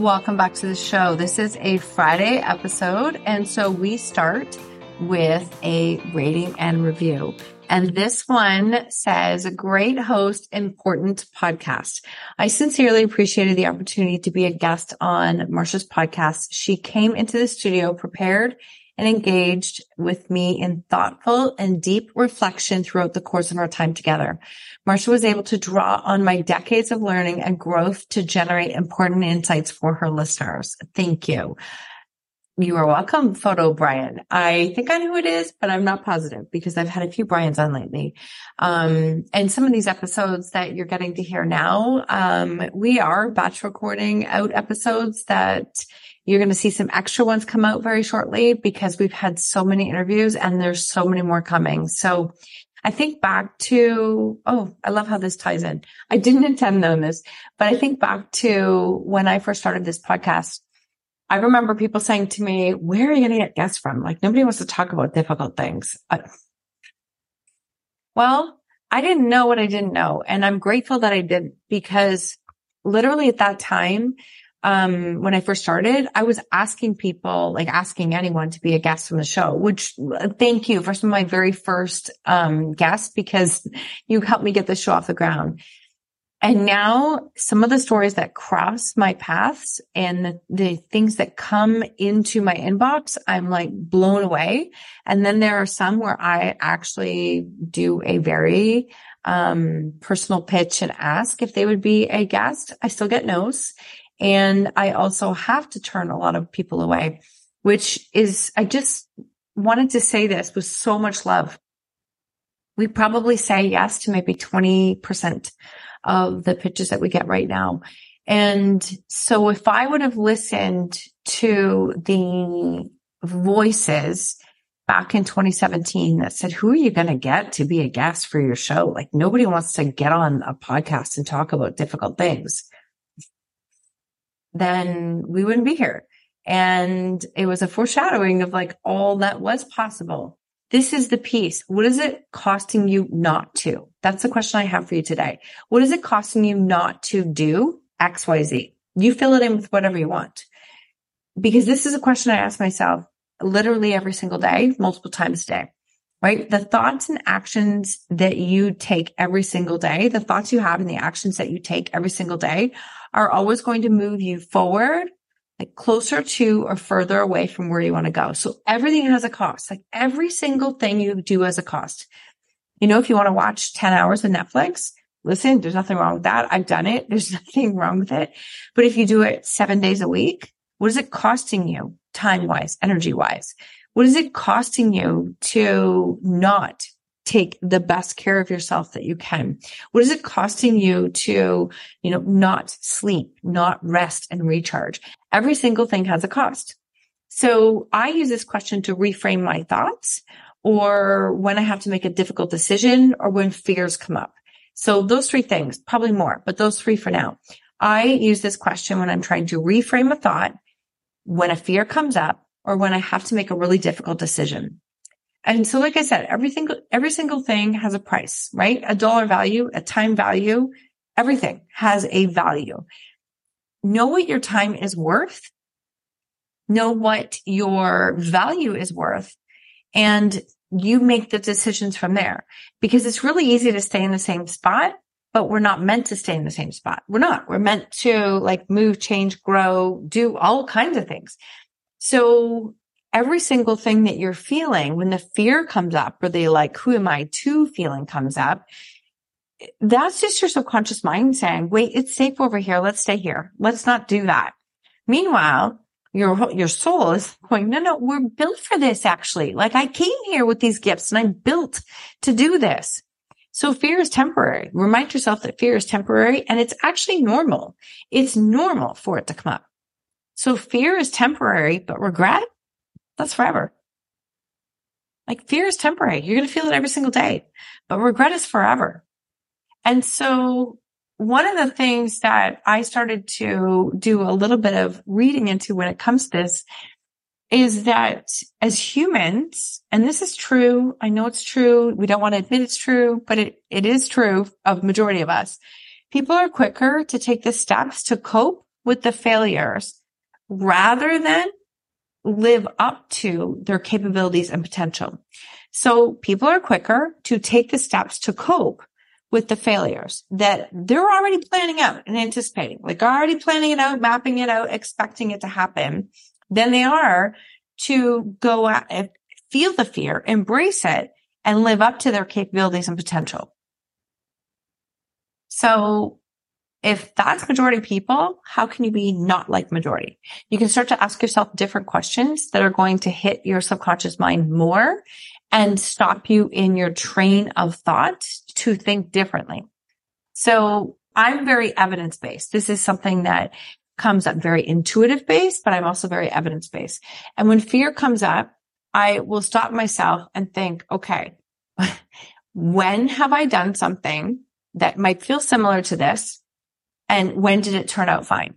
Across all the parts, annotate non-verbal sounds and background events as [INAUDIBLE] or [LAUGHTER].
Welcome back to the show. This is a Friday episode. And so we start with a rating and review. And this one says, great host, important podcast. I sincerely appreciated the opportunity to be a guest on Marsha's podcast. She came into the studio prepared and engaged with me in thoughtful and deep reflection throughout the course of our time together. Marsha was able to draw on my decades of learning and growth to generate important insights for her listeners. Thank you. You are welcome, Photo Brian. I think I know who it is, but I'm not positive because I've had a few Brian's on lately. Um, and some of these episodes that you're getting to hear now, um, we are batch recording out episodes that you're going to see some extra ones come out very shortly because we've had so many interviews and there's so many more coming. So I think back to, oh, I love how this ties in. I didn't intend on this, but I think back to when I first started this podcast. I remember people saying to me, where are you going to get guests from? Like nobody wants to talk about difficult things. Well, I didn't know what I didn't know. And I'm grateful that I didn't because literally at that time, um, when I first started, I was asking people, like asking anyone to be a guest on the show, which uh, thank you for some of my very first, um, guests because you helped me get the show off the ground. And now some of the stories that cross my paths and the, the, things that come into my inbox, I'm like blown away. And then there are some where I actually do a very, um, personal pitch and ask if they would be a guest. I still get no's. And I also have to turn a lot of people away, which is, I just wanted to say this with so much love. We probably say yes to maybe 20% of the pitches that we get right now. And so if I would have listened to the voices back in 2017 that said, who are you going to get to be a guest for your show? Like nobody wants to get on a podcast and talk about difficult things then we wouldn't be here. And it was a foreshadowing of like all that was possible. This is the piece. What is it costing you not to? That's the question I have for you today. What is it costing you not to do X, Y, Z? You fill it in with whatever you want. Because this is a question I ask myself literally every single day, multiple times a day, right? The thoughts and actions that you take every single day, the thoughts you have and the actions that you take every single day are always going to move you forward, like closer to or further away from where you want to go. So everything has a cost. Like every single thing you do has a cost. You know, if you want to watch 10 hours of Netflix, listen, there's nothing wrong with that. I've done it. [LAUGHS] There's nothing wrong with it. But if you do it seven days a week, what is it costing you time wise, energy wise? What is it costing you to not take the best care of yourself that you can? What is it costing you to, you know, not sleep, not rest and recharge? Every single thing has a cost. So I use this question to reframe my thoughts or when I have to make a difficult decision or when fears come up. So those three things, probably more, but those three for now. I use this question when I'm trying to reframe a thought, when a fear comes up, or when I have to make a really difficult decision. And so, like I said, every single, every single thing has a price, right? A dollar value, a time value, everything has a value. Know what your time is worth. Know what your value is worth and you make the decisions from there because it's really easy to stay in the same spot but we're not meant to stay in the same spot. We're not. We're meant to like move, change, grow, do all kinds of things. So every single thing that you're feeling, when the fear comes up or the like, who am I to feeling comes up, that's just your subconscious mind saying, wait, it's safe over here. Let's stay here. Let's not do that. Meanwhile, your, your soul is [LAUGHS] going, no, no, we're built for this actually. Like I came here with these gifts and I'm built to do this. So fear is temporary. Remind yourself that fear is temporary and it's actually normal. It's normal for it to come up. So fear is temporary, but regret, that's forever. Like fear is temporary. You're going to feel it every single day, but regret is forever. And so one of the things that I started to do a little bit of reading into when it comes to this is that as humans, and this is true, I know it's true. We don't want to admit it's true, but it, it is true of majority of us. People are quicker to take the steps to cope with the failures rather than live up to their capabilities and potential. So people are quicker to take the steps to cope with the failures that they're already planning out and anticipating, like already planning it out, mapping it out, expecting it to happen than they are to go out and feel the fear, embrace it and live up to their capabilities and potential. So if that's majority people, how can you be not like majority? You can start to ask yourself different questions that are going to hit your subconscious mind more and stop you in your train of thought to think differently. So I'm very evidence based. This is something that comes up very intuitive based, but I'm also very evidence based. And when fear comes up, I will stop myself and think, okay, [LAUGHS] when have I done something that might feel similar to this? And when did it turn out fine?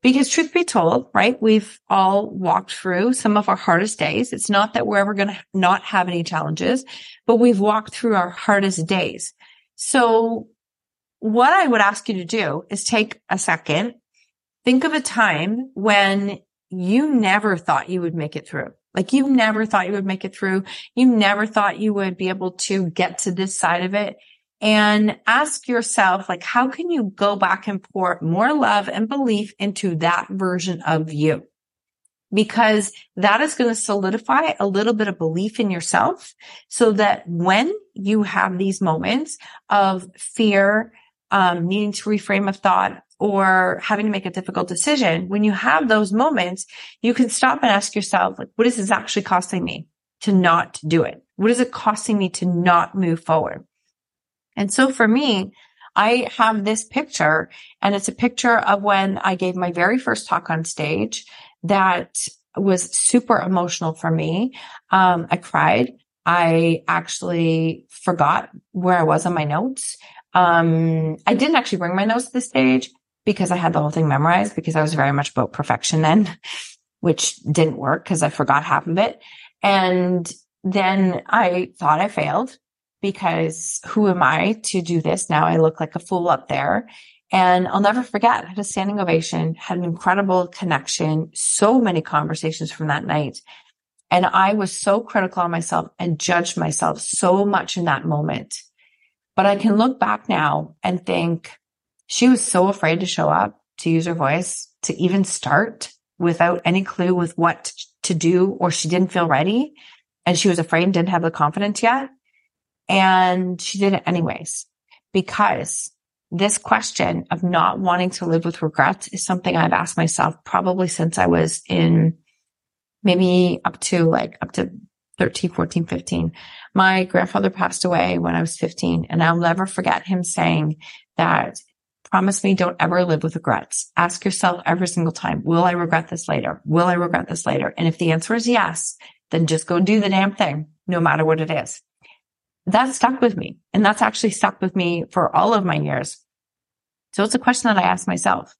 Because truth be told, right? We've all walked through some of our hardest days. It's not that we're ever going to not have any challenges, but we've walked through our hardest days. So what I would ask you to do is take a second, think of a time when you never thought you would make it through. Like you never thought you would make it through. You never thought you would be able to get to this side of it and ask yourself, like, how can you go back and pour more love and belief into that version of you? Because that is going to solidify a little bit of belief in yourself so that when you have these moments of fear, um, needing to reframe a thought or having to make a difficult decision, when you have those moments, you can stop and ask yourself, like, what is this actually costing me to not do it? What is it costing me to not move forward? And so for me, I have this picture and it's a picture of when I gave my very first talk on stage that was super emotional for me. Um, I cried. I actually forgot where I was on my notes. Um, I didn't actually bring my notes to the stage because I had the whole thing memorized because I was very much about perfection then, [LAUGHS] which didn't work because I forgot half of it. And then I thought I failed because who am I to do this? Now I look like a fool up there. And I'll never forget, I had a standing ovation, had an incredible connection, so many conversations from that night. And I was so critical on myself and judged myself so much in that moment. But I can look back now and think she was so afraid to show up, to use her voice, to even start without any clue with what to do, or she didn't feel ready. And she was afraid and didn't have the confidence yet. And she did it anyways, because this question of not wanting to live with regrets is something I've asked myself probably since I was in maybe up to like up to 13, 14, 15. My grandfather passed away when I was 15 and I'll never forget him saying that promise me don't ever live with regrets. Ask yourself every single time, will I regret this later? Will I regret this later? And if the answer is yes, then just go do the damn thing, no matter what it is that stuck with me. And that's actually stuck with me for all of my years. So it's a question that I ask myself.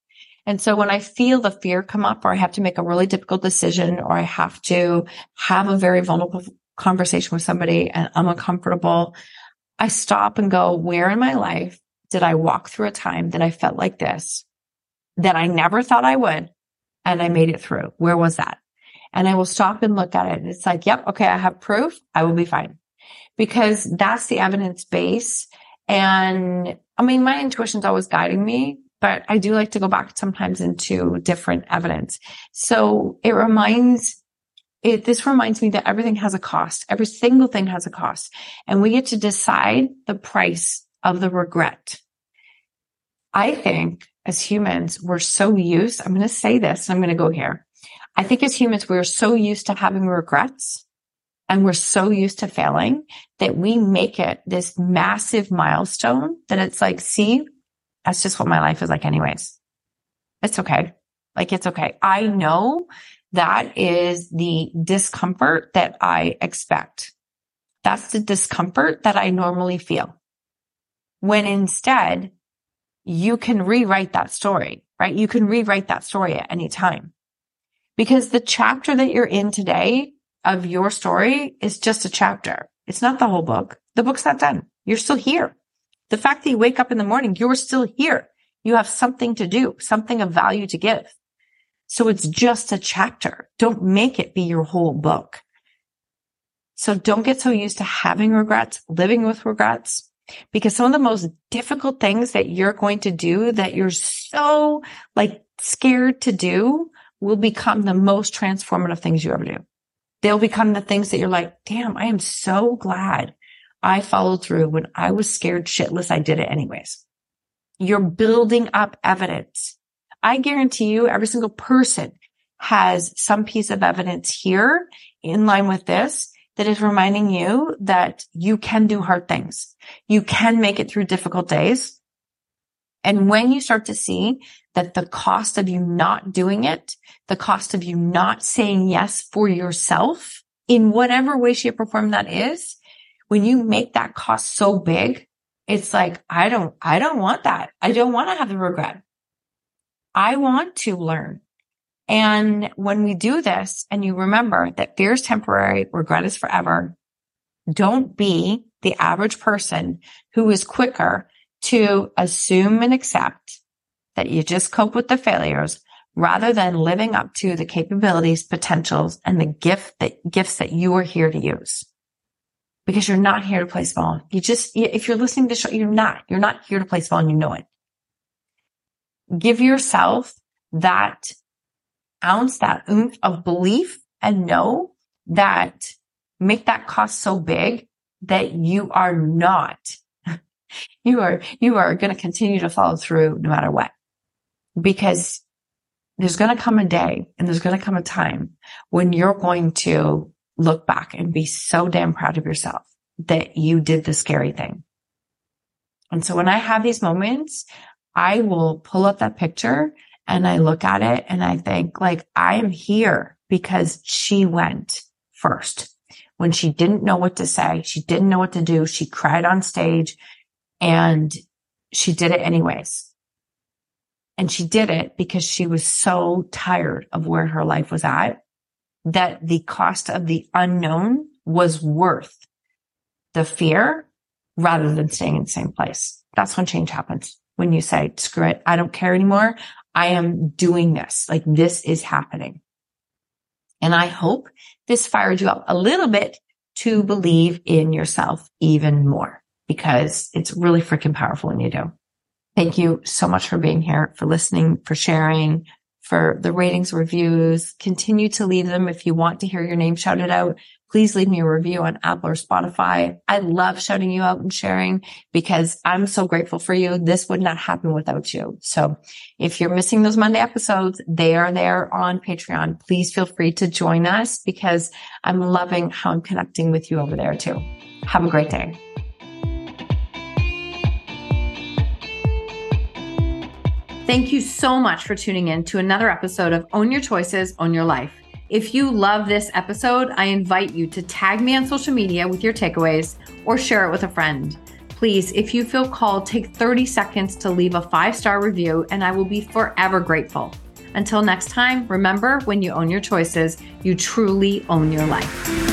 And so when I feel the fear come up or I have to make a really difficult decision or I have to have a very vulnerable conversation with somebody and I'm uncomfortable, I stop and go, where in my life did I walk through a time that I felt like this that I never thought I would and I made it through? Where was that? And I will stop and look at it. And it's like, yep, okay, I have proof. I will be fine because that's the evidence base. And I mean, my intuition's always guiding me, but I do like to go back sometimes into different evidence. So it reminds it, this reminds me that everything has a cost. Every single thing has a cost and we get to decide the price of the regret. I think as humans, we're so used. I'm going to say this. I'm going to go here. I think as humans, we're so used to having regrets and we're so used to failing that we make it this massive milestone that it's like, see, that's just what my life is like anyways. It's okay. Like it's okay. I know that is the discomfort that I expect. That's the discomfort that I normally feel. When instead you can rewrite that story, right? You can rewrite that story at any time because the chapter that you're in today of your story is just a chapter. It's not the whole book. The book's not done. You're still here. The fact that you wake up in the morning, you're still here. You have something to do, something of value to give. So it's just a chapter. Don't make it be your whole book. So don't get so used to having regrets, living with regrets, because some of the most difficult things that you're going to do that you're so like scared to do will become the most transformative things you ever do. They'll become the things that you're like, damn, I am so glad I followed through when I was scared shitless. I did it anyways. You're building up evidence. I guarantee you every single person has some piece of evidence here in line with this that is reminding you that you can do hard things. You can make it through difficult days. And mm-hmm. when you start to see that the cost of you not doing it, the cost of you not saying yes for yourself in whatever way, shape or form that is, when you make that cost so big, it's like, I don't, I don't want that. I don't want to have the regret. I want to learn. And when we do this and you remember that fear is temporary, regret is forever, don't be the average person who is quicker to assume and accept that you just cope with the failures rather than living up to the capabilities, potentials, and the gift that gifts that you are here to use. Because you're not here to play small. You just, if you're listening to show, you're not, you're not here to play small and you know it. Give yourself that ounce, that oomph of belief and know that make that cost so big that you are not, you are, you are going to continue to follow through no matter what. Because there's going to come a day and there's going to come a time when you're going to look back and be so damn proud of yourself that you did the scary thing. And so when I have these moments, I will pull up that picture and I look at it and I think like I am here because she went first when she didn't know what to say. She didn't know what to do. She cried on stage and she did it anyways. And she did it because she was so tired of where her life was at that the cost of the unknown was worth the fear rather than staying in the same place. That's when change happens. When you say, screw it. I don't care anymore. I am doing this. Like this is happening. And I hope this fired you up a little bit to believe in yourself even more because it's really freaking powerful when you do. Thank you so much for being here, for listening, for sharing, for the ratings, reviews. Continue to leave them if you want to hear your name shouted out. Please leave me a review on Apple or Spotify. I love shouting you out and sharing because I'm so grateful for you. This would not happen without you. So if you're missing those Monday episodes, they are there on Patreon. Please feel free to join us because I'm loving how I'm connecting with you over there too. Have a great day. Thank you so much for tuning in to another episode of Own Your Choices, Own Your Life. If you love this episode, I invite you to tag me on social media with your takeaways or share it with a friend. Please, if you feel called, take 30 seconds to leave a five star review, and I will be forever grateful. Until next time, remember when you own your choices, you truly own your life.